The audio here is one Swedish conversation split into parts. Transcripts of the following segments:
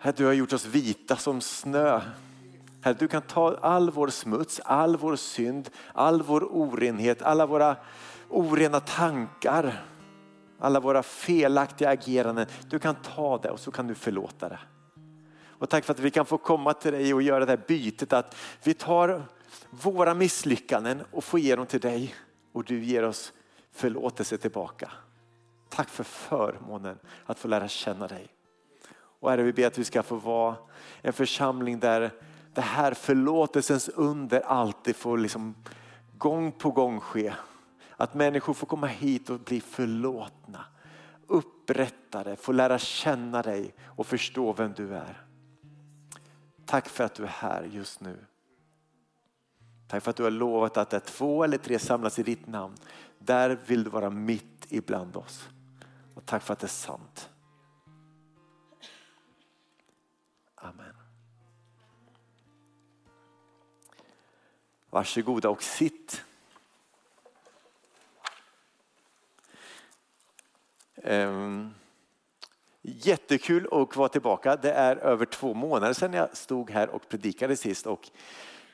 Herre, du har gjort oss vita som snö. Herre, du kan ta all vår smuts, all vår synd, all vår orenhet, alla våra orena tankar, alla våra felaktiga ageranden. Du kan ta det och så kan du förlåta det. Och tack för att vi kan få komma till dig och göra det här bytet att vi tar våra misslyckanden och får ge dem till dig och du ger oss förlåtelse tillbaka. Tack för förmånen att få lära känna dig. Och Herre, vi ber att vi ska få vara en församling där det här förlåtelsens under alltid får liksom gång på gång ske. Att människor får komma hit och bli förlåtna, upprättade, få lära känna dig och förstå vem du är. Tack för att du är här just nu. Tack för att du har lovat att där två eller tre samlas i ditt namn, där vill du vara mitt ibland oss. Och tack för att det är sant. Varsågoda och sitt. Um, jättekul att vara tillbaka. Det är över två månader sedan jag stod här och predikade sist. Och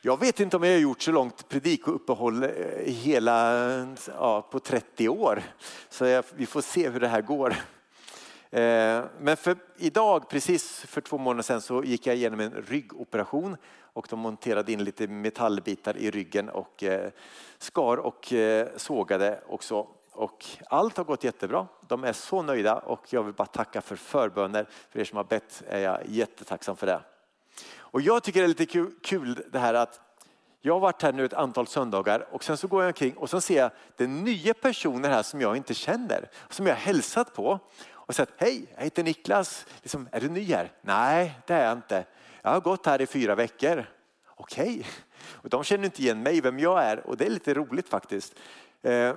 jag vet inte om jag har gjort så långt predikouppehåll eh, hela, ja, på 30 år. Så jag, vi får se hur det här går. Eh, men för idag, precis för två månader sedan, så gick jag igenom en ryggoperation och de monterade in lite metallbitar i ryggen och eh, skar och eh, sågade också. Och allt har gått jättebra. De är så nöjda och jag vill bara tacka för förböner. För er som har bett är jag jättetacksam för det. Och jag tycker det är lite kul, det här att jag har varit här nu ett antal söndagar och sen så går jag omkring och så ser jag det nya personer här som jag inte känner. Som jag har hälsat på och sagt hej, jag heter Niklas. Liksom, är du ny här? Nej, det är jag inte. Jag har gått här i fyra veckor. Okej, okay. och de känner inte igen mig, vem jag är och det är lite roligt faktiskt. Eh,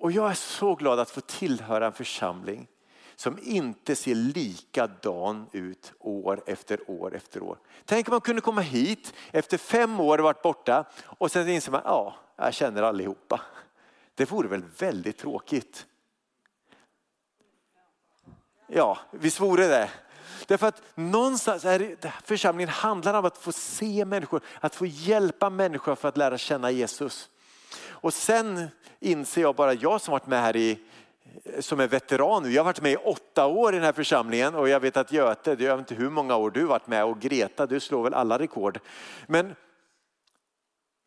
och jag är så glad att få tillhöra en församling som inte ser likadan ut år efter år efter år. Tänk om man kunde komma hit efter fem år och varit borta och sen inser man, ja, jag känner allihopa. Det vore väl väldigt tråkigt. Ja, visst vore det. Därför att någonstans är det, församlingen handlar om att få se människor, att få hjälpa människor för att lära känna Jesus. Och sen inser jag bara, jag som varit med här i som är veteran nu. Jag har varit med i åtta år i den här församlingen och jag vet att Göte, jag vet inte hur många år du har varit med och Greta, du slår väl alla rekord. Men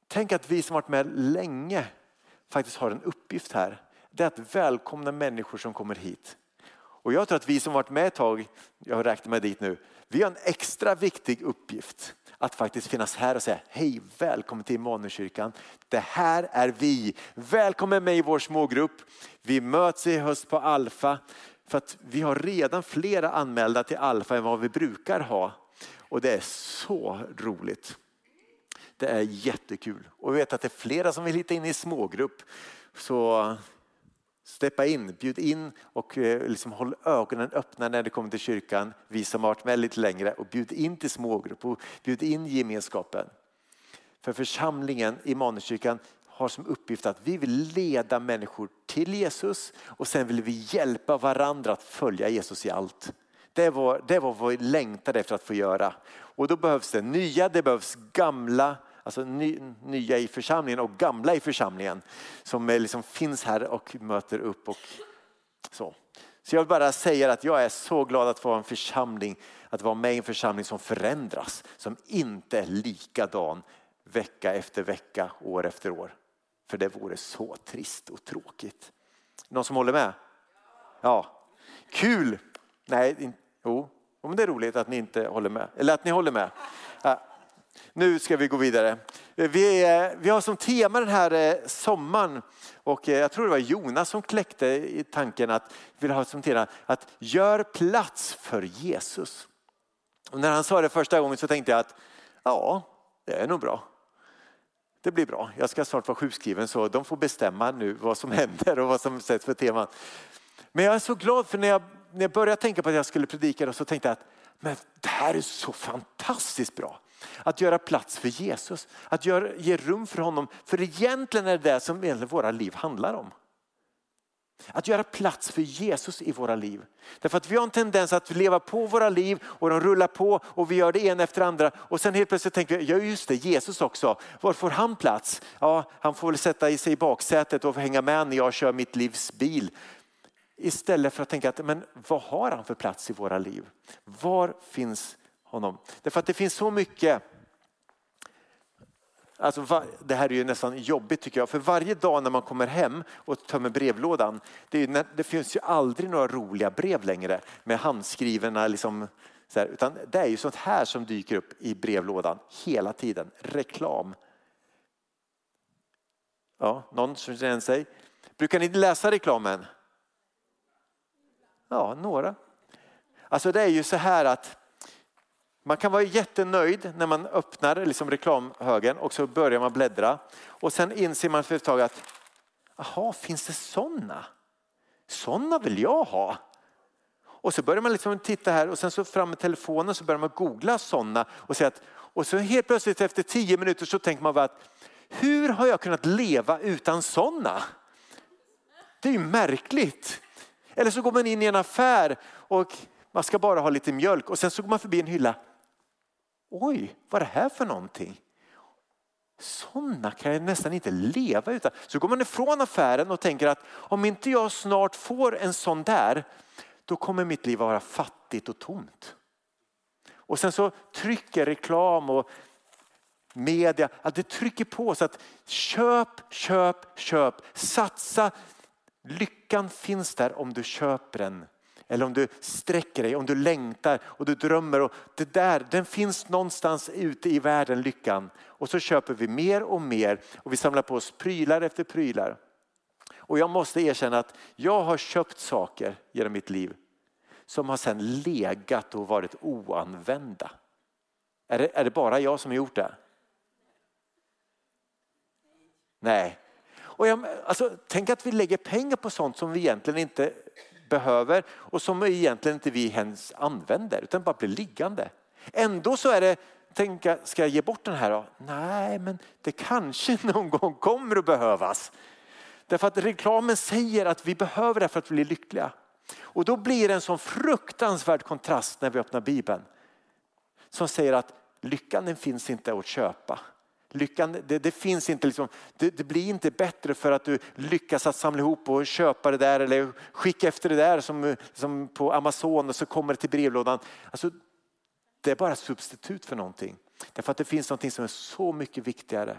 tänk att vi som varit med länge faktiskt har en uppgift här. Det är att välkomna människor som kommer hit. Och jag tror att vi som varit med ett tag, jag har räknat med dit nu, vi har en extra viktig uppgift att faktiskt finnas här och säga hej, välkommen till Immanuelskyrkan. Det här är vi. Välkommen med i vår smågrupp. Vi möts i höst på Alfa för att vi har redan flera anmälda till Alfa än vad vi brukar ha. Och det är så roligt. Det är jättekul och vi vet att det är flera som vill hitta in i smågrupp. Så Steppa in, bjud in och eh, liksom håll ögonen öppna när du kommer till kyrkan. Vi som har varit med lite längre och bjud in till smågrupp och bjud in gemenskapen. För församlingen i Immanuelskyrkan har som uppgift att vi vill leda människor till Jesus och sen vill vi hjälpa varandra att följa Jesus i allt. Det var, det var vad vi längtade efter att få göra. Och då behövs det nya, det behövs gamla alltså ny, nya i församlingen och gamla i församlingen som liksom finns här och möter upp. Och så. så jag vill bara säga att jag är så glad att vara en församling, att vara med i en församling som förändras, som inte är likadan vecka efter vecka, år efter år. För det vore så trist och tråkigt. Någon som håller med? Ja, kul! Nej, jo, men det är roligt att ni inte håller med. Eller att ni håller med. Nu ska vi gå vidare. Vi, vi har som tema den här eh, sommaren och eh, jag tror det var Jonas som kläckte i tanken att vi vill ha som tema att gör plats för Jesus. Och när han sa det första gången så tänkte jag att ja, det är nog bra. Det blir bra. Jag ska snart vara sjukskriven så de får bestämma nu vad som händer och vad som sätts för teman. Men jag är så glad för när jag, när jag började tänka på att jag skulle predika så tänkte jag att men det här är så fantastiskt bra. Att göra plats för Jesus, att göra, ge rum för honom. För egentligen är det det som våra liv handlar om. Att göra plats för Jesus i våra liv. Därför att vi har en tendens att leva på våra liv och de rullar på och vi gör det ena efter det andra. Och sen helt plötsligt tänker vi, ja just det, Jesus också. Var får han plats? Ja, han får väl sätta sig i baksätet och hänga med när jag kör mitt livs bil. Istället för att tänka, att, men vad har han för plats i våra liv? Var finns honom? Därför att det finns så mycket Alltså, det här är ju nästan jobbigt tycker jag, för varje dag när man kommer hem och tömmer brevlådan, det, ju, det finns ju aldrig några roliga brev längre med handskrivna, liksom, här, utan det är ju sånt här som dyker upp i brevlådan hela tiden. Reklam. Ja, någon som känner sig. Brukar ni läsa reklamen? Ja, några. Alltså det är ju så här att man kan vara jättenöjd när man öppnar liksom reklamhögen och så börjar man bläddra. Och sen inser man för ett tag att, jaha, finns det sådana? Sådana vill jag ha. Och så börjar man liksom titta här och sen så fram med telefonen så börjar man googla sådana och säga att, och så helt plötsligt efter tio minuter så tänker man bara att hur har jag kunnat leva utan sådana? Det är ju märkligt. Eller så går man in i en affär och man ska bara ha lite mjölk och sen så går man förbi en hylla. Oj, vad är det här för någonting? Sådana kan jag nästan inte leva utan. Så går man ifrån affären och tänker att om inte jag snart får en sån där, då kommer mitt liv vara fattigt och tomt. Och sen så trycker reklam och media, att det trycker på så att köp, köp, köp, satsa. Lyckan finns där om du köper den eller om du sträcker dig, om du längtar och du drömmer. Och det där, den finns någonstans ute i världen, lyckan. Och så köper vi mer och mer och vi samlar på oss prylar efter prylar. Och jag måste erkänna att jag har köpt saker genom mitt liv som har sedan legat och varit oanvända. Är det, är det bara jag som har gjort det? Nej. Och jag, alltså, tänk att vi lägger pengar på sånt som vi egentligen inte behöver och som egentligen inte vi ens använder utan bara blir liggande. Ändå så är det, tänka, ska jag ge bort den här då? Nej, men det kanske någon gång kommer att behövas. Därför att reklamen säger att vi behöver det för att bli lyckliga. Och då blir det en sån fruktansvärd kontrast när vi öppnar Bibeln. Som säger att lyckan den finns inte att köpa. Lyckan, det, det finns inte liksom, det, det, blir inte bättre för att du lyckas att samla ihop och köpa det där eller skicka efter det där som, som på Amazon och så kommer det till brevlådan. Alltså, det är bara substitut för någonting. Därför att det finns någonting som är så mycket viktigare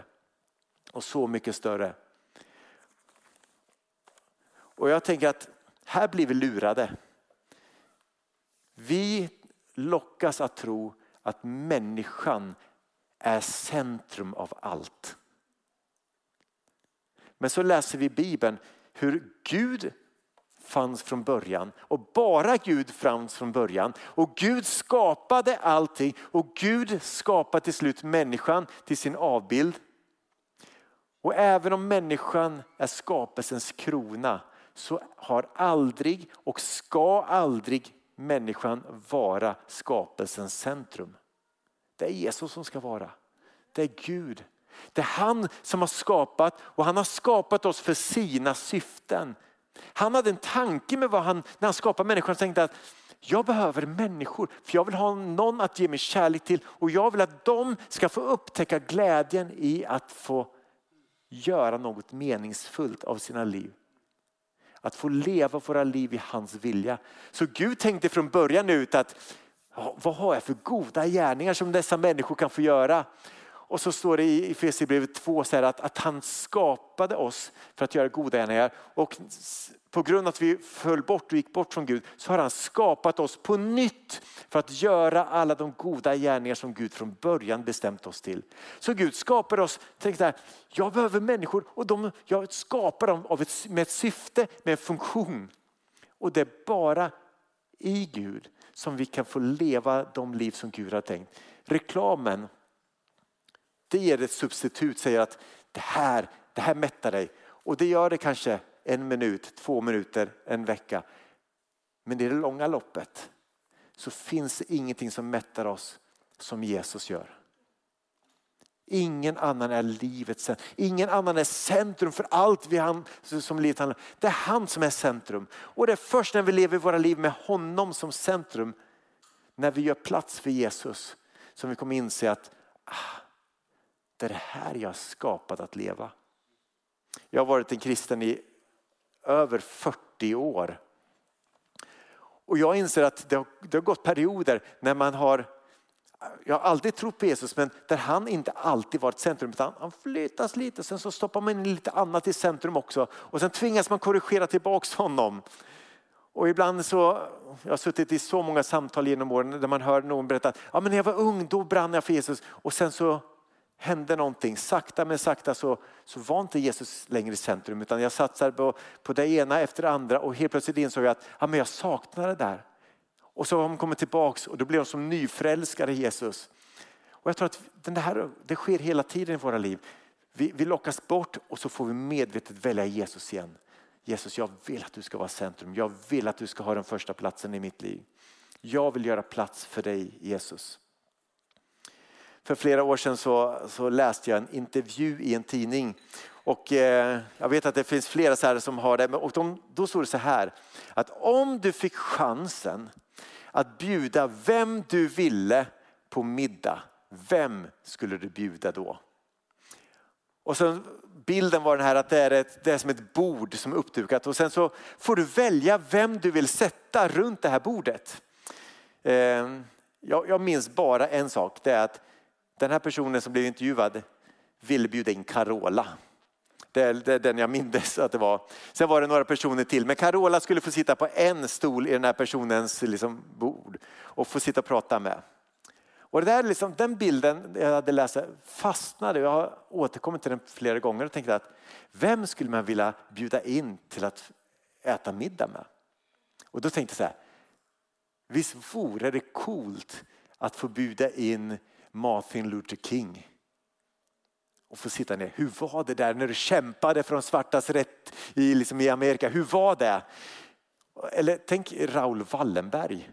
och så mycket större. Och jag tänker att här blir vi lurade. Vi lockas att tro att människan är centrum av allt. Men så läser vi i Bibeln hur Gud fanns från början och bara Gud fanns från början. Och Gud skapade allting och Gud skapade till slut människan till sin avbild. Och även om människan är skapelsens krona så har aldrig och ska aldrig människan vara skapelsens centrum. Det är Jesus som ska vara. Det är Gud. Det är han som har skapat och han har skapat oss för sina syften. Han hade en tanke med vad han, när han skapade människan, han tänkte att jag behöver människor för jag vill ha någon att ge mig kärlek till och jag vill att de ska få upptäcka glädjen i att få göra något meningsfullt av sina liv. Att få leva våra liv i hans vilja. Så Gud tänkte från början ut att vad har jag för goda gärningar som dessa människor kan få göra? Och så står det i Efesierbrevet 2 så att, att han skapade oss för att göra goda gärningar. Och på grund av att vi föll bort och gick bort från Gud så har han skapat oss på nytt för att göra alla de goda gärningar som Gud från början bestämt oss till. Så Gud skapar oss, tänk där, jag behöver människor och de, jag skapar dem av ett, med ett syfte, med en funktion. Och det är bara i Gud som vi kan få leva de liv som Gud har tänkt. Reklamen, det ger ett substitut, säger att det här, det här mättar dig. Och det gör det kanske en minut, två minuter, en vecka. Men i det långa loppet så finns det ingenting som mättar oss som Jesus gör. Ingen annan är livets centrum. Ingen annan är centrum för allt vi han, som livet handlar om. Det är han som är centrum. Och det är först när vi lever våra liv med honom som centrum, när vi gör plats för Jesus, som vi kommer inse att ah, det är det här jag har skapat att leva. Jag har varit en kristen i över 40 år. Och jag inser att det har, det har gått perioder när man har jag har alltid trott på Jesus men där han inte alltid varit centrum utan han flyttas lite sen så stoppar man in lite annat i centrum också och sen tvingas man korrigera tillbaks honom. Och ibland så, jag har suttit i så många samtal genom åren där man hör någon berätta att ja, men när jag var ung då brann jag för Jesus och sen så hände någonting. Sakta men sakta så, så var inte Jesus längre i centrum utan jag satsade på, på det ena efter det andra och helt plötsligt insåg jag att ja, men jag saknar det där. Och så har de kommit tillbaks och då blir de som nyförälskade i Jesus. Och jag tror att det, här, det sker hela tiden i våra liv. Vi, vi lockas bort och så får vi medvetet välja Jesus igen. Jesus, jag vill att du ska vara centrum. Jag vill att du ska ha den första platsen i mitt liv. Jag vill göra plats för dig Jesus. För flera år sedan så, så läste jag en intervju i en tidning och eh, jag vet att det finns flera så här som har det. Och de, då stod det så här att om du fick chansen att bjuda vem du ville på middag, vem skulle du bjuda då? Och sen bilden var den här att det är, ett, det är som ett bord som är uppdukat och sen så får du välja vem du vill sätta runt det här bordet. Ehm, jag, jag minns bara en sak, det är att den här personen som blev intervjuad ville bjuda in Carola. Det är, den jag minns att det var. Sen var det några personer till, men Carola skulle få sitta på en stol i den här personens liksom, bord och få sitta och prata med. Och det där, liksom, den bilden jag hade läst fastnade. Jag har återkommit till den flera gånger och tänkte att vem skulle man vilja bjuda in till att äta middag med? Och då tänkte jag så här, visst vore det coolt att få bjuda in Martin Luther King och få sitta ner. Hur var det där när du kämpade för de svartas rätt i, liksom i Amerika? Hur var det? Eller tänk Raoul Wallenberg.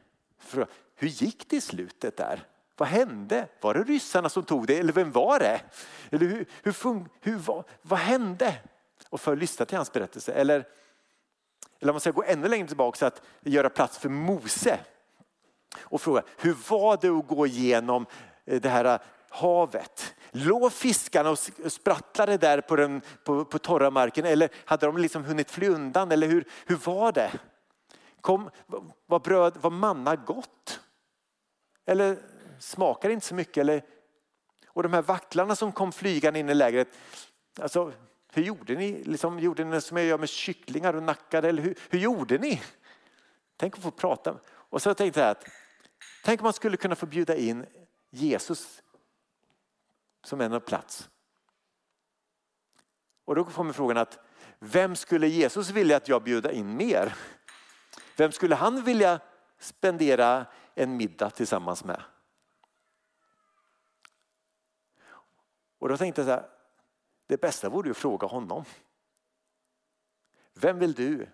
Hur gick det i slutet där? Vad hände? Var det ryssarna som tog det eller vem var det? Eller hur, hur, fun, hur vad, vad hände? Och för att lyssna till hans berättelse. Eller, eller om man ska gå ännu längre tillbaka så att göra plats för Mose. Och fråga, hur var det att gå igenom eh, det här havet? Låg fiskarna och sprattlade där på, den, på, på torra marken eller hade de liksom hunnit fly undan? Eller hur, hur var det? Kom, var, bröd, var manna gott? Eller smakar det inte så mycket? Eller, och de här vacklarna som kom flygande in i lägret, alltså, hur gjorde ni? Liksom, gjorde ni som jag gör med kycklingar och nackade? Eller hur, hur gjorde ni? Tänk att få prata. Och så tänkte jag att tänk om man skulle kunna få bjuda in Jesus som en plats. Och då kommer frågan att vem skulle Jesus vilja att jag bjuda in mer? Vem skulle han vilja spendera en middag tillsammans med? Och då tänkte jag så här, det bästa vore ju att fråga honom. Vem vill du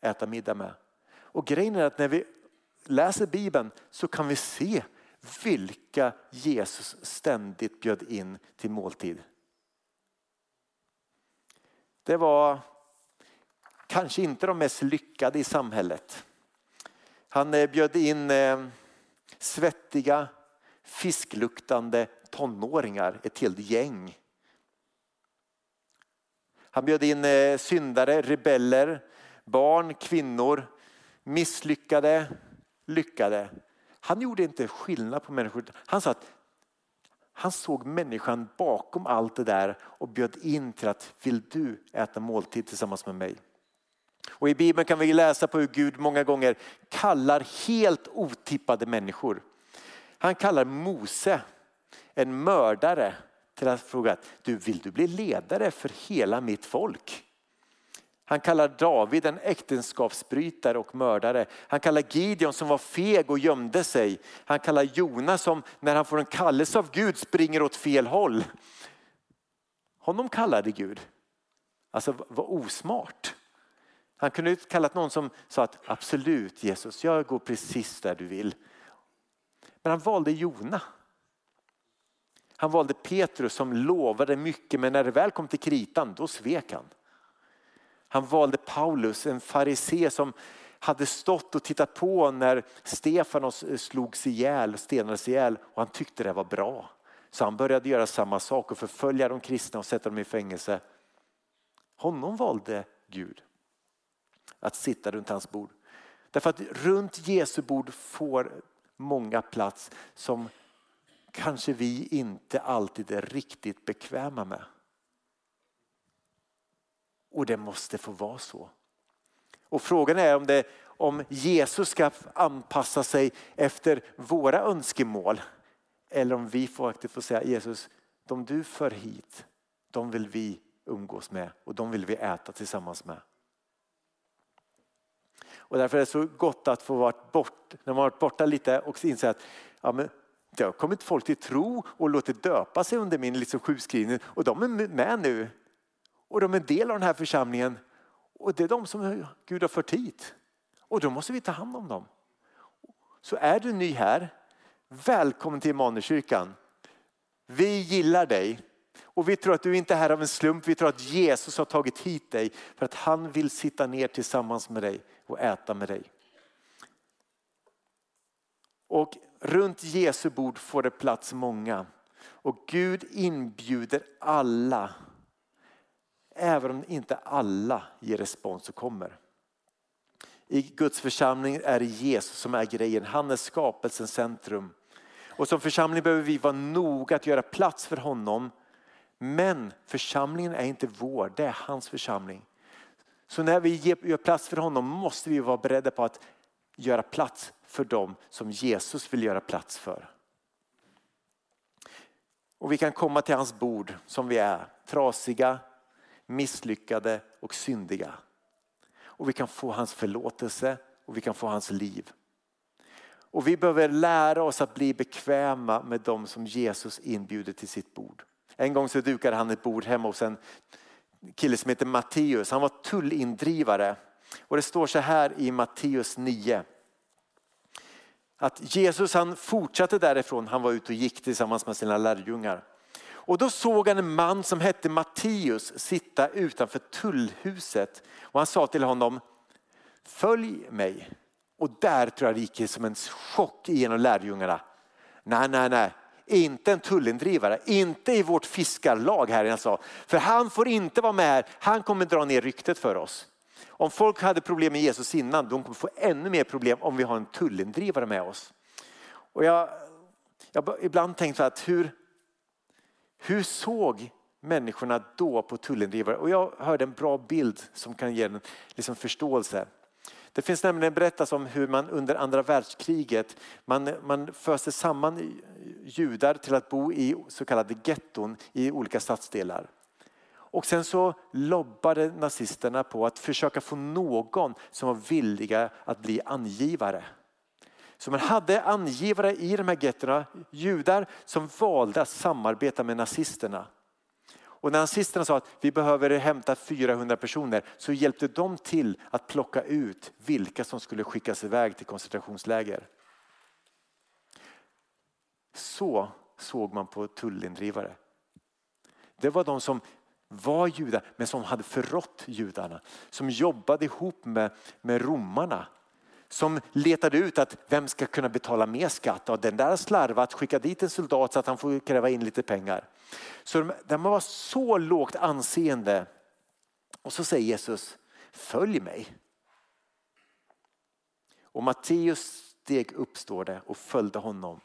äta middag med? Och grejen är att när vi läser Bibeln så kan vi se vilka Jesus ständigt bjöd in till måltid. Det var kanske inte de mest lyckade i samhället. Han eh, bjöd in eh, svettiga, fiskluktande tonåringar, ett helt gäng. Han bjöd in eh, syndare, rebeller, barn, kvinnor, misslyckade, lyckade. Han gjorde inte skillnad på människor. Han sa att han såg människan bakom allt det där och bjöd in till att vill du äta måltid tillsammans med mig? Och I Bibeln kan vi läsa på hur Gud många gånger kallar helt otippade människor. Han kallar Mose, en mördare, till att fråga du vill du bli ledare för hela mitt folk? Han kallar David en äktenskapsbrytare och mördare. Han kallar Gideon som var feg och gömde sig. Han kallar Jonas som när han får en kallelse av Gud springer åt fel håll. Honom kallade Gud. Alltså var osmart. Han kunde kallat någon som sa att absolut Jesus, jag går precis där du vill. Men han valde Jona. Han valde Petrus som lovade mycket men när det väl kom till kritan då svek han. Han valde Paulus, en farisé som hade stått och tittat på när Stefanos eh, slogs ihjäl, stenades ihjäl och han tyckte det var bra. Så han började göra samma sak och förfölja de kristna och sätta dem i fängelse. Honom valde Gud att sitta runt hans bord. Därför att runt Jesu bord får många plats som kanske vi inte alltid är riktigt bekväma med. Och det måste få vara så. Och frågan är om, det, om Jesus ska anpassa sig efter våra önskemål eller om vi faktiskt får säga Jesus, de du för hit, de vill vi umgås med och de vill vi äta tillsammans med. Och därför är det så gott att få vara bort, när man varit borta lite och inse att ja, men det har kommit folk till tro och låtit döpa sig under min liksom sjukskrivning och de är med nu. Och de är en del av den här församlingen och det är de som Gud har fört hit. Och då måste vi ta hand om dem. Så är du ny här, välkommen till Immanuelskyrkan. Vi gillar dig och vi tror att du inte är här av en slump. Vi tror att Jesus har tagit hit dig för att han vill sitta ner tillsammans med dig och äta med dig. Och runt Jesu bord får det plats många. Och Gud inbjuder alla. Även om inte alla ger respons och kommer. I Guds församling är det Jesus som är grejen. Han är skapelsens centrum. Och som församling behöver vi vara noga att göra plats för honom. Men församlingen är inte vår, det är hans församling. Så när vi gör plats för honom måste vi vara beredda på att göra plats för dem som Jesus vill göra plats för. Och vi kan komma till hans bord som vi är, trasiga, misslyckade och syndiga. Och vi kan få hans förlåtelse och vi kan få hans liv. Och vi behöver lära oss att bli bekväma med dem som Jesus inbjuder till sitt bord. En gång så dukade han ett bord hemma hos en kille som heter Matteus. Han var tullindrivare. Och det står så här i Matteus 9. Att Jesus han fortsatte därifrån, han var ute och gick tillsammans med sina lärjungar. Och då såg han en man som hette Matteus sitta utanför tullhuset. Och han sa till honom, följ mig. Och där tror jag det gick som en chock igenom lärjungarna. Nej, nej, nej, inte en tullindrivare, inte i vårt fiskarlag här jag sa. För han får inte vara med här, han kommer dra ner ryktet för oss. Om folk hade problem med Jesus innan, de kommer få ännu mer problem om vi har en tullindrivare med oss. Och jag, jag ibland tänkt så att hur, hur såg människorna då på tullindrivare? Och jag hörde en bra bild som kan ge en liksom förståelse. Det finns nämligen berättas om hur man under andra världskriget man, man föste samman judar till att bo i så kallade getton i olika stadsdelar. Och sen så lobbade nazisterna på att försöka få någon som var villiga att bli angivare. Så man hade angivare i de här getterna, judar som valde att samarbeta med nazisterna. Och när nazisterna sa att vi behöver hämta 400 personer så hjälpte de till att plocka ut vilka som skulle skickas iväg till koncentrationsläger. Så såg man på tullindrivare. Det var de som var judar men som hade förrått judarna. Som jobbade ihop med, med romarna. Som letade ut att vem ska kunna betala mer skatt. Och den där slarvat, skicka dit en soldat så att han får kräva in lite pengar. Så de, de var så lågt anseende. Och så säger Jesus, följ mig. Och Matteus steg upp står det och följde honom.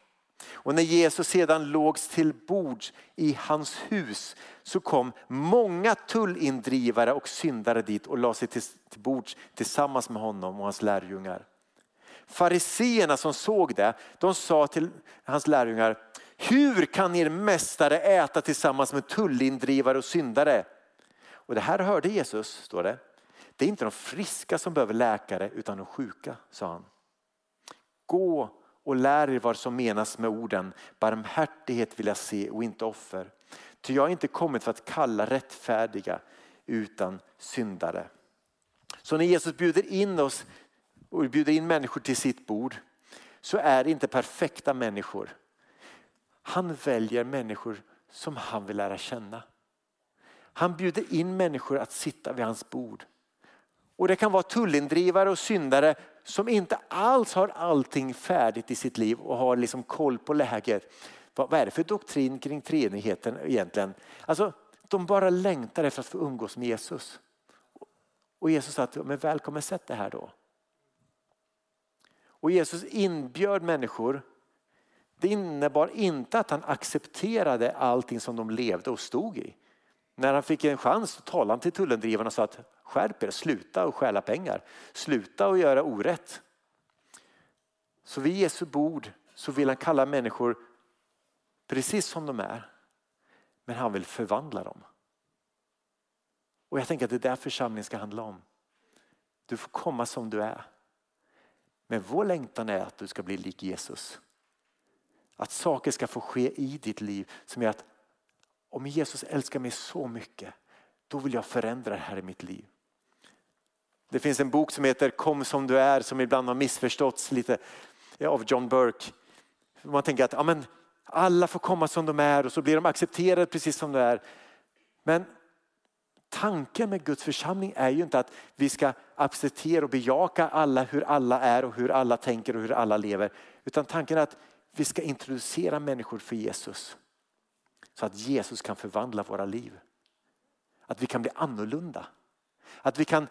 Och när Jesus sedan lågs till bords i hans hus så kom många tullindrivare och syndare dit och lade sig till, till bords tillsammans med honom och hans lärjungar. Fariseerna som såg det, de sa till hans lärjungar, hur kan er mästare äta tillsammans med tullindrivare och syndare? Och det här hörde Jesus, står det. Det är inte de friska som behöver läkare utan de sjuka, sa han. Gå och lär er vad som menas med orden barmhärtighet vill jag se och inte offer. Ty jag har inte kommit för att kalla rättfärdiga utan syndare. Så när Jesus bjuder in oss och bjuder in människor till sitt bord så är det inte perfekta människor. Han väljer människor som han vill lära känna. Han bjuder in människor att sitta vid hans bord. Och det kan vara tullindrivare och syndare som inte alls har allting färdigt i sitt liv och har liksom koll på läget. Vad är det för doktrin kring treenigheten egentligen? Alltså, de bara längtar efter att få umgås med Jesus. Och Jesus sa att men välkommen sätt det här då. Och Jesus inbjöd människor. Det innebar inte att han accepterade allting som de levde och stod i. När han fick en chans talade han till tullendrivarna och sa att skärp er, sluta och stjäla pengar. Sluta och göra orätt. Så vid Jesu bord så vill han kalla människor precis som de är. Men han vill förvandla dem. Och jag tänker att det är där församlingen ska handla om. Du får komma som du är. Men vår längtan är att du ska bli lik Jesus. Att saker ska få ske i ditt liv som gör att om Jesus älskar mig så mycket, då vill jag förändra det här i mitt liv. Det finns en bok som heter Kom som du är som ibland har missförståtts lite av John Burke. Man tänker att amen, alla får komma som de är och så blir de accepterade precis som de är. Men tanken med Guds församling är ju inte att vi ska acceptera och bejaka alla hur alla är och hur alla tänker och hur alla lever. Utan tanken är att vi ska introducera människor för Jesus. Så att Jesus kan förvandla våra liv. Att vi kan bli annorlunda. Att vi kan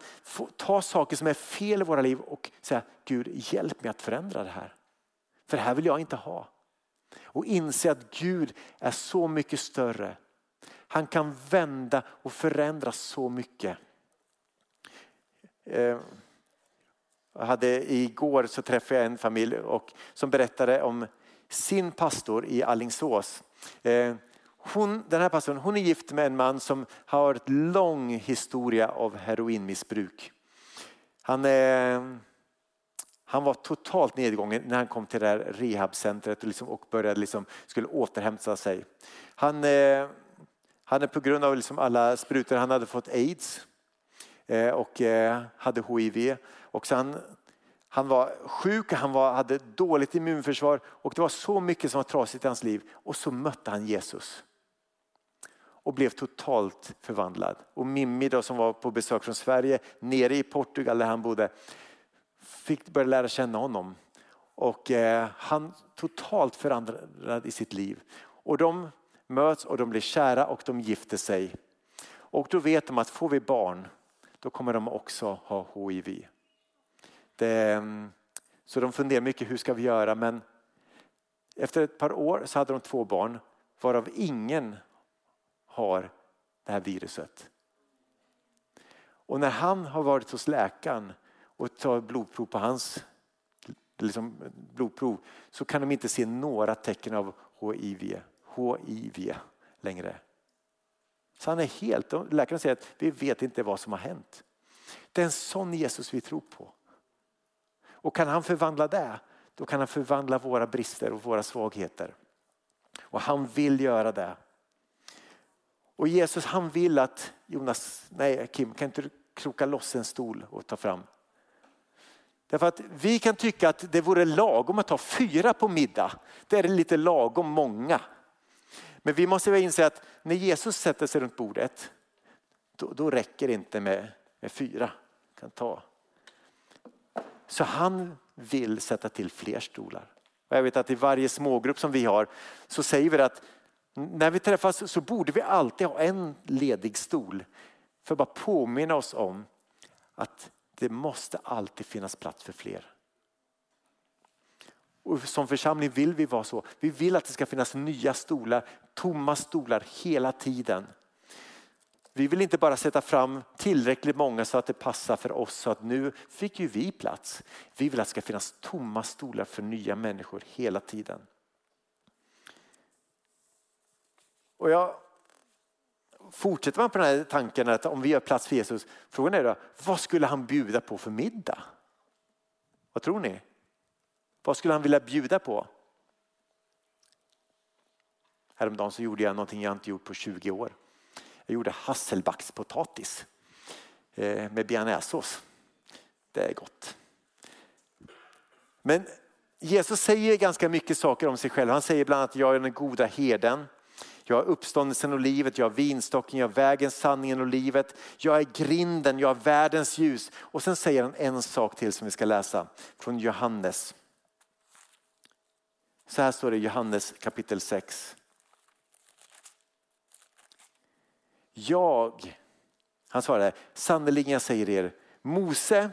ta saker som är fel i våra liv och säga Gud hjälp mig att förändra det här. För det här vill jag inte ha. Och inse att Gud är så mycket större. Han kan vända och förändra så mycket. Eh, jag hade, igår så träffade jag en familj och, som berättade om sin pastor i Allingsås. Eh, hon, den här pastorn hon är gift med en man som har en lång historia av heroinmissbruk. Han, är, han var totalt nedgången när han kom till det här rehabcentret och, liksom, och började liksom, skulle återhämta sig. Han, eh, han är på grund av liksom alla sprutor, han hade fått aids eh, och eh, hade hiv. Och så han, han var sjuk, han var, hade dåligt immunförsvar och det var så mycket som var trasigt i hans liv. Och så mötte han Jesus och blev totalt förvandlad. Och Mimmi då, som var på besök från Sverige, nere i Portugal där han bodde, fick börja lära känna honom. Och eh, han totalt förändrad i sitt liv. Och de möts och de blir kära och de gifter sig. Och då vet de att får vi barn, då kommer de också ha HIV. Det, mm, så de funderar mycket, hur ska vi göra? Men efter ett par år så hade de två barn, varav ingen har det här viruset. Och när han har varit hos läkaren och tar blodprov på hans liksom blodprov så kan de inte se några tecken av HIV, HIV längre. Så han är helt, läkaren säger att vi vet inte vad som har hänt. Det är en sån Jesus vi tror på. Och kan han förvandla det, då kan han förvandla våra brister och våra svagheter. Och han vill göra det. Och Jesus han vill att Jonas, nej Kim kan inte du kroka loss en stol och ta fram? Därför att vi kan tycka att det vore lagom att ta fyra på middag. Det är lite lagom många. Men vi måste inse att när Jesus sätter sig runt bordet, då, då räcker det inte med, med fyra. Kan ta. Så han vill sätta till fler stolar. Och jag vet att i varje smågrupp som vi har så säger vi att när vi träffas så borde vi alltid ha en ledig stol för att bara påminna oss om att det måste alltid finnas plats för fler. Och som församling vill vi vara så. Vi vill att det ska finnas nya stolar, tomma stolar hela tiden. Vi vill inte bara sätta fram tillräckligt många så att det passar för oss så att nu fick ju vi plats. Vi vill att det ska finnas tomma stolar för nya människor hela tiden. Och jag fortsätter man på den här tanken att om vi gör plats för Jesus, frågan är då, vad skulle han bjuda på för middag? Vad tror ni? Vad skulle han vilja bjuda på? Häromdagen så gjorde jag någonting jag inte gjort på 20 år. Jag gjorde hasselbackspotatis eh, med bearnaisesås. Det är gott. Men Jesus säger ganska mycket saker om sig själv. Han säger bland annat jag är den goda herden. Jag är uppståndelsen och livet, jag är vinstocken, jag är vägen, sanningen och livet. Jag är grinden, jag är världens ljus. Och sen säger han en sak till som vi ska läsa från Johannes. Så här står det i Johannes kapitel 6. Jag, han svarade, sannerligen jag säger er, Mose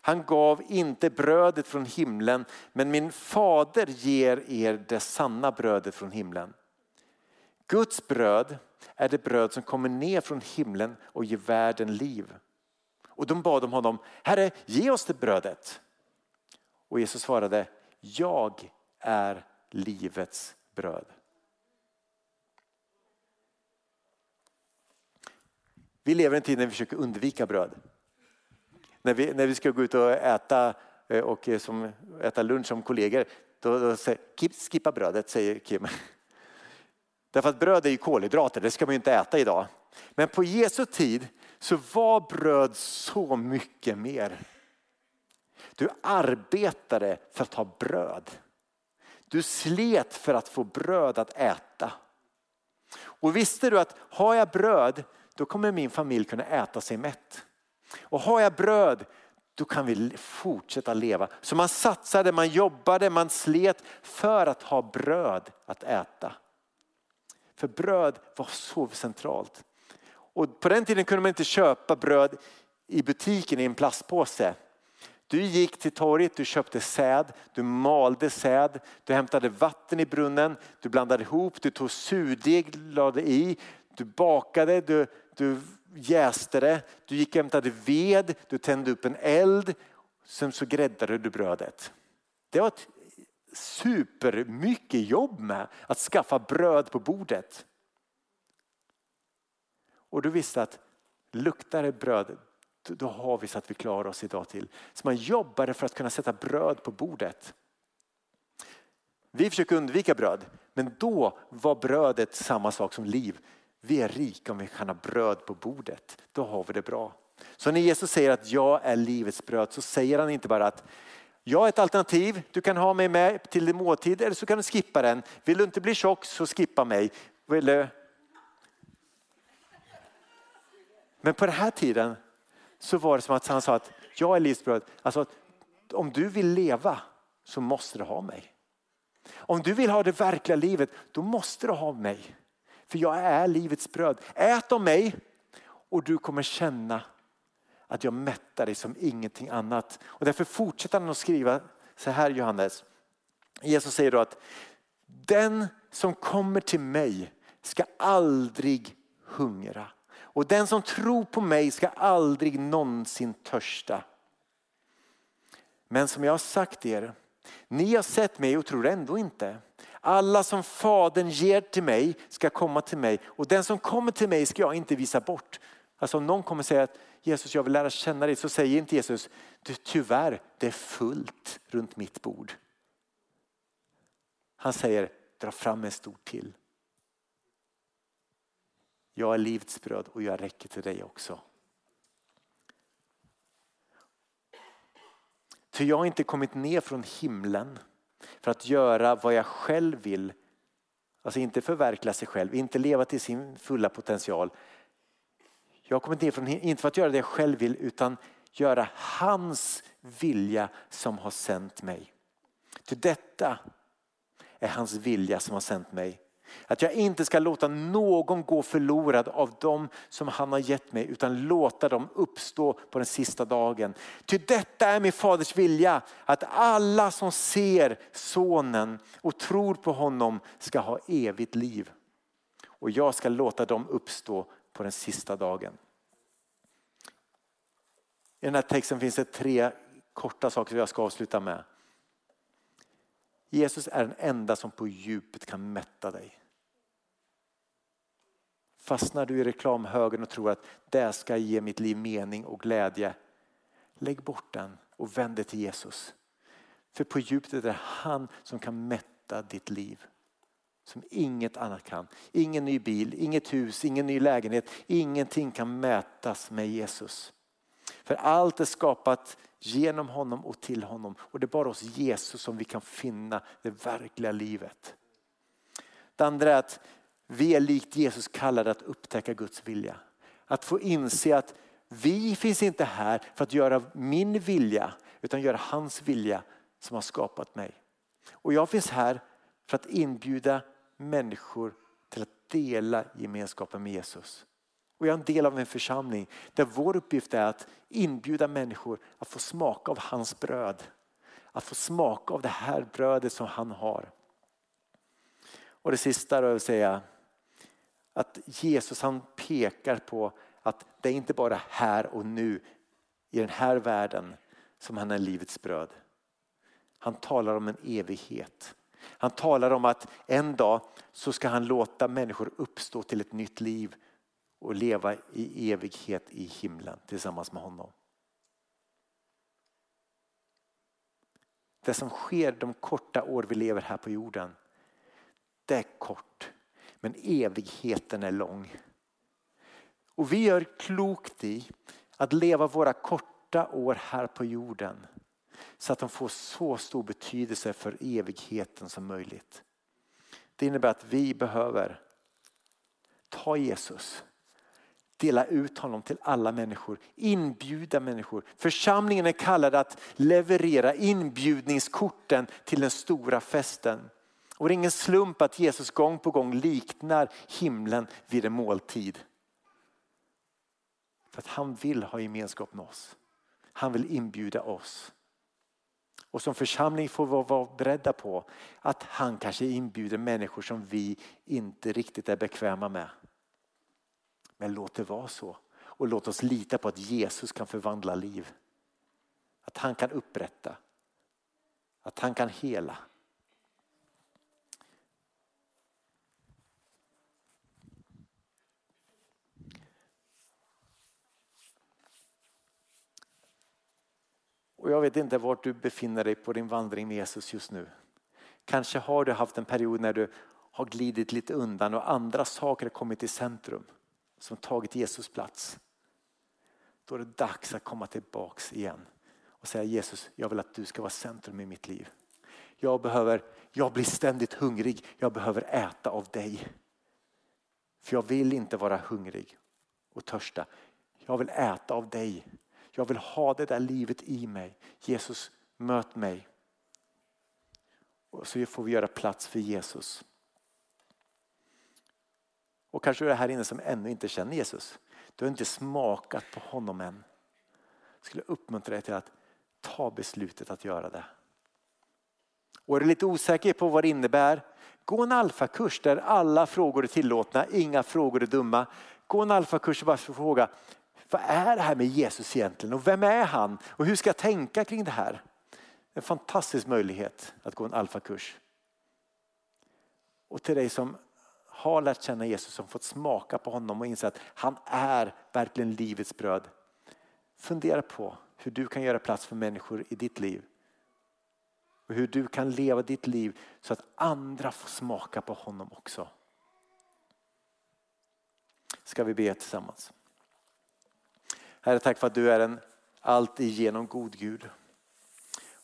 han gav inte brödet från himlen men min fader ger er det sanna brödet från himlen. Guds bröd är det bröd som kommer ner från himlen och ger världen liv. Och de bad om honom, Herre ge oss det brödet. Och Jesus svarade, jag är livets bröd. Vi lever i en tid när vi försöker undvika bröd. När vi, när vi ska gå ut och äta, eh, och som, äta lunch som kollegor, då, då säger skippa brödet, säger Kim. Därför att bröd är ju kolhydrater, det ska man ju inte äta idag. Men på Jesu tid så var bröd så mycket mer. Du arbetade för att ha bröd. Du slet för att få bröd att äta. Och visste du att har jag bröd då kommer min familj kunna äta sig mätt. Och har jag bröd då kan vi fortsätta leva. Så man satsade, man jobbade, man slet för att ha bröd att äta. För bröd var så centralt. Och på den tiden kunde man inte köpa bröd i butiken i en plastpåse. Du gick till torget, du köpte säd, du malde säd, du hämtade vatten i brunnen, du blandade ihop, du tog surdeg, lade i, du bakade, du, du jäste det, du gick och hämtade ved, du tände upp en eld, sen så gräddade du brödet. Det var ett supermycket jobb med att skaffa bröd på bordet. Och du visste att luktar det bröd, då har vi så att vi klarar oss idag till. Så man jobbade för att kunna sätta bröd på bordet. Vi försöker undvika bröd, men då var brödet samma sak som liv. Vi är rika om vi kan ha bröd på bordet. Då har vi det bra. Så när Jesus säger att jag är livets bröd så säger han inte bara att jag är ett alternativ, du kan ha mig med till din måltid eller så kan du skippa den. Vill du inte bli tjock så skippa mig. Men på den här tiden så var det som att han sa att jag är livets. Alltså, om du vill leva så måste du ha mig. Om du vill ha det verkliga livet då måste du ha mig. För jag är livets bröd. Ät av mig och du kommer känna att jag mättar dig som ingenting annat. Och därför fortsätter han att skriva så här Johannes. Jesus säger då att den som kommer till mig ska aldrig hungra. Och den som tror på mig ska aldrig någonsin törsta. Men som jag har sagt er, ni har sett mig och tror ändå inte. Alla som Fadern ger till mig ska komma till mig och den som kommer till mig ska jag inte visa bort. Alltså om någon kommer säga att Jesus jag vill lära känna dig så säger inte Jesus tyvärr det är fullt runt mitt bord. Han säger dra fram en stor till. Jag är livets bröd och jag räcker till dig också. För jag har inte kommit ner från himlen för att göra vad jag själv vill. Alltså inte förverkliga sig själv, inte leva till sin fulla potential. Jag har kommit ner från inte för att göra det jag själv vill utan göra hans vilja som har sänt mig. Till detta är hans vilja som har sänt mig. Att jag inte ska låta någon gå förlorad av dem som han har gett mig utan låta dem uppstå på den sista dagen. Ty detta är min faders vilja att alla som ser sonen och tror på honom ska ha evigt liv. Och jag ska låta dem uppstå på den sista dagen. I den här texten finns det tre korta saker som jag ska avsluta med. Jesus är den enda som på djupet kan mätta dig. Fastnar du i reklamhögen och tror att det ska ge mitt liv mening och glädje. Lägg bort den och vänd dig till Jesus. För på djupet är det han som kan mätta ditt liv. Som inget annat kan. Ingen ny bil, inget hus, ingen ny lägenhet. Ingenting kan mätas med Jesus. För allt är skapat genom honom och till honom. Och det är bara hos Jesus som vi kan finna det verkliga livet. Det andra är att vi är likt Jesus kallade att upptäcka Guds vilja. Att få inse att vi finns inte här för att göra min vilja utan göra hans vilja som har skapat mig. Och jag finns här för att inbjuda människor till att dela gemenskapen med Jesus. Och jag är en del av en församling där vår uppgift är att inbjuda människor att få smaka av hans bröd. Att få smaka av det här brödet som han har. Och det sista då jag vill säga att Jesus han pekar på att det är inte bara här och nu i den här världen som han är livets bröd. Han talar om en evighet. Han talar om att en dag så ska han låta människor uppstå till ett nytt liv och leva i evighet i himlen tillsammans med honom. Det som sker de korta år vi lever här på jorden, det är kort. Men evigheten är lång. Och vi gör klokt i att leva våra korta år här på jorden så att de får så stor betydelse för evigheten som möjligt. Det innebär att vi behöver ta Jesus, dela ut honom till alla människor, inbjuda människor. Församlingen är kallad att leverera inbjudningskorten till den stora festen. Och det är ingen slump att Jesus gång på gång liknar himlen vid en måltid. För att han vill ha gemenskap med oss. Han vill inbjuda oss. Och som församling får vi vara beredda på att han kanske inbjuder människor som vi inte riktigt är bekväma med. Men låt det vara så. Och låt oss lita på att Jesus kan förvandla liv. Att han kan upprätta. Att han kan hela. Och jag vet inte vart du befinner dig på din vandring med Jesus just nu. Kanske har du haft en period när du har glidit lite undan och andra saker har kommit i centrum som tagit Jesus plats. Då är det dags att komma tillbaks igen och säga Jesus, jag vill att du ska vara centrum i mitt liv. Jag, behöver, jag blir ständigt hungrig, jag behöver äta av dig. För jag vill inte vara hungrig och törsta. Jag vill äta av dig. Jag vill ha det där livet i mig. Jesus, möt mig. Och så får vi göra plats för Jesus. Och kanske du är här inne som ännu inte känner Jesus. Du har inte smakat på honom än. Jag skulle uppmuntra dig till att ta beslutet att göra det. Och är du lite osäker på vad det innebär, gå en alfakurs där alla frågor är tillåtna, inga frågor är dumma. Gå en alfakurs och bara fråga, vad är det här med Jesus egentligen och vem är han och hur ska jag tänka kring det här? En fantastisk möjlighet att gå en alfakurs. Och till dig som har lärt känna Jesus, som fått smaka på honom och inse att han är verkligen livets bröd. Fundera på hur du kan göra plats för människor i ditt liv. Och hur du kan leva ditt liv så att andra får smaka på honom också. Ska vi be tillsammans. Herre, tack för att du är en allt igenom god Gud.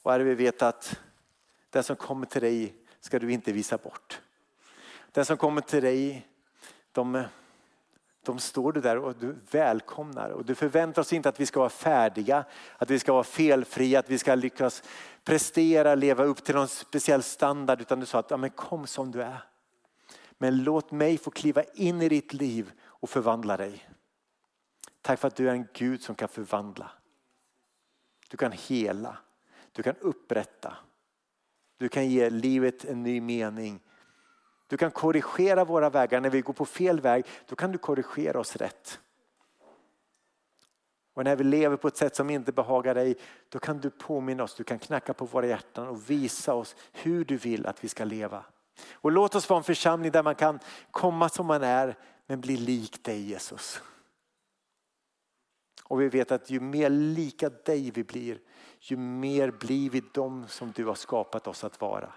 Och Herre, vi vet att den som kommer till dig ska du inte visa bort. Den som kommer till dig, de, de står du där och du välkomnar. Och du förväntar oss inte att vi ska vara färdiga, att vi ska vara felfria, att vi ska lyckas prestera, leva upp till någon speciell standard. Utan du sa att ja, men kom som du är. Men låt mig få kliva in i ditt liv och förvandla dig. Tack för att du är en Gud som kan förvandla. Du kan hela, du kan upprätta. Du kan ge livet en ny mening. Du kan korrigera våra vägar när vi går på fel väg. Då kan du korrigera oss rätt. Och när vi lever på ett sätt som inte behagar dig, då kan du påminna oss, du kan knacka på våra hjärtan och visa oss hur du vill att vi ska leva. Och låt oss vara en församling där man kan komma som man är, men bli lik dig Jesus. Och vi vet att ju mer lika dig vi blir, ju mer blir vi de som du har skapat oss att vara.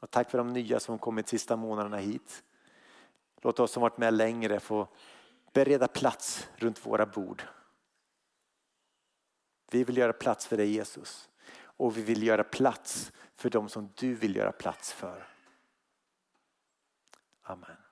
Och tack för de nya som kommit sista månaderna hit. Låt oss som varit med längre få bereda plats runt våra bord. Vi vill göra plats för dig Jesus. Och vi vill göra plats för dem som du vill göra plats för. Amen.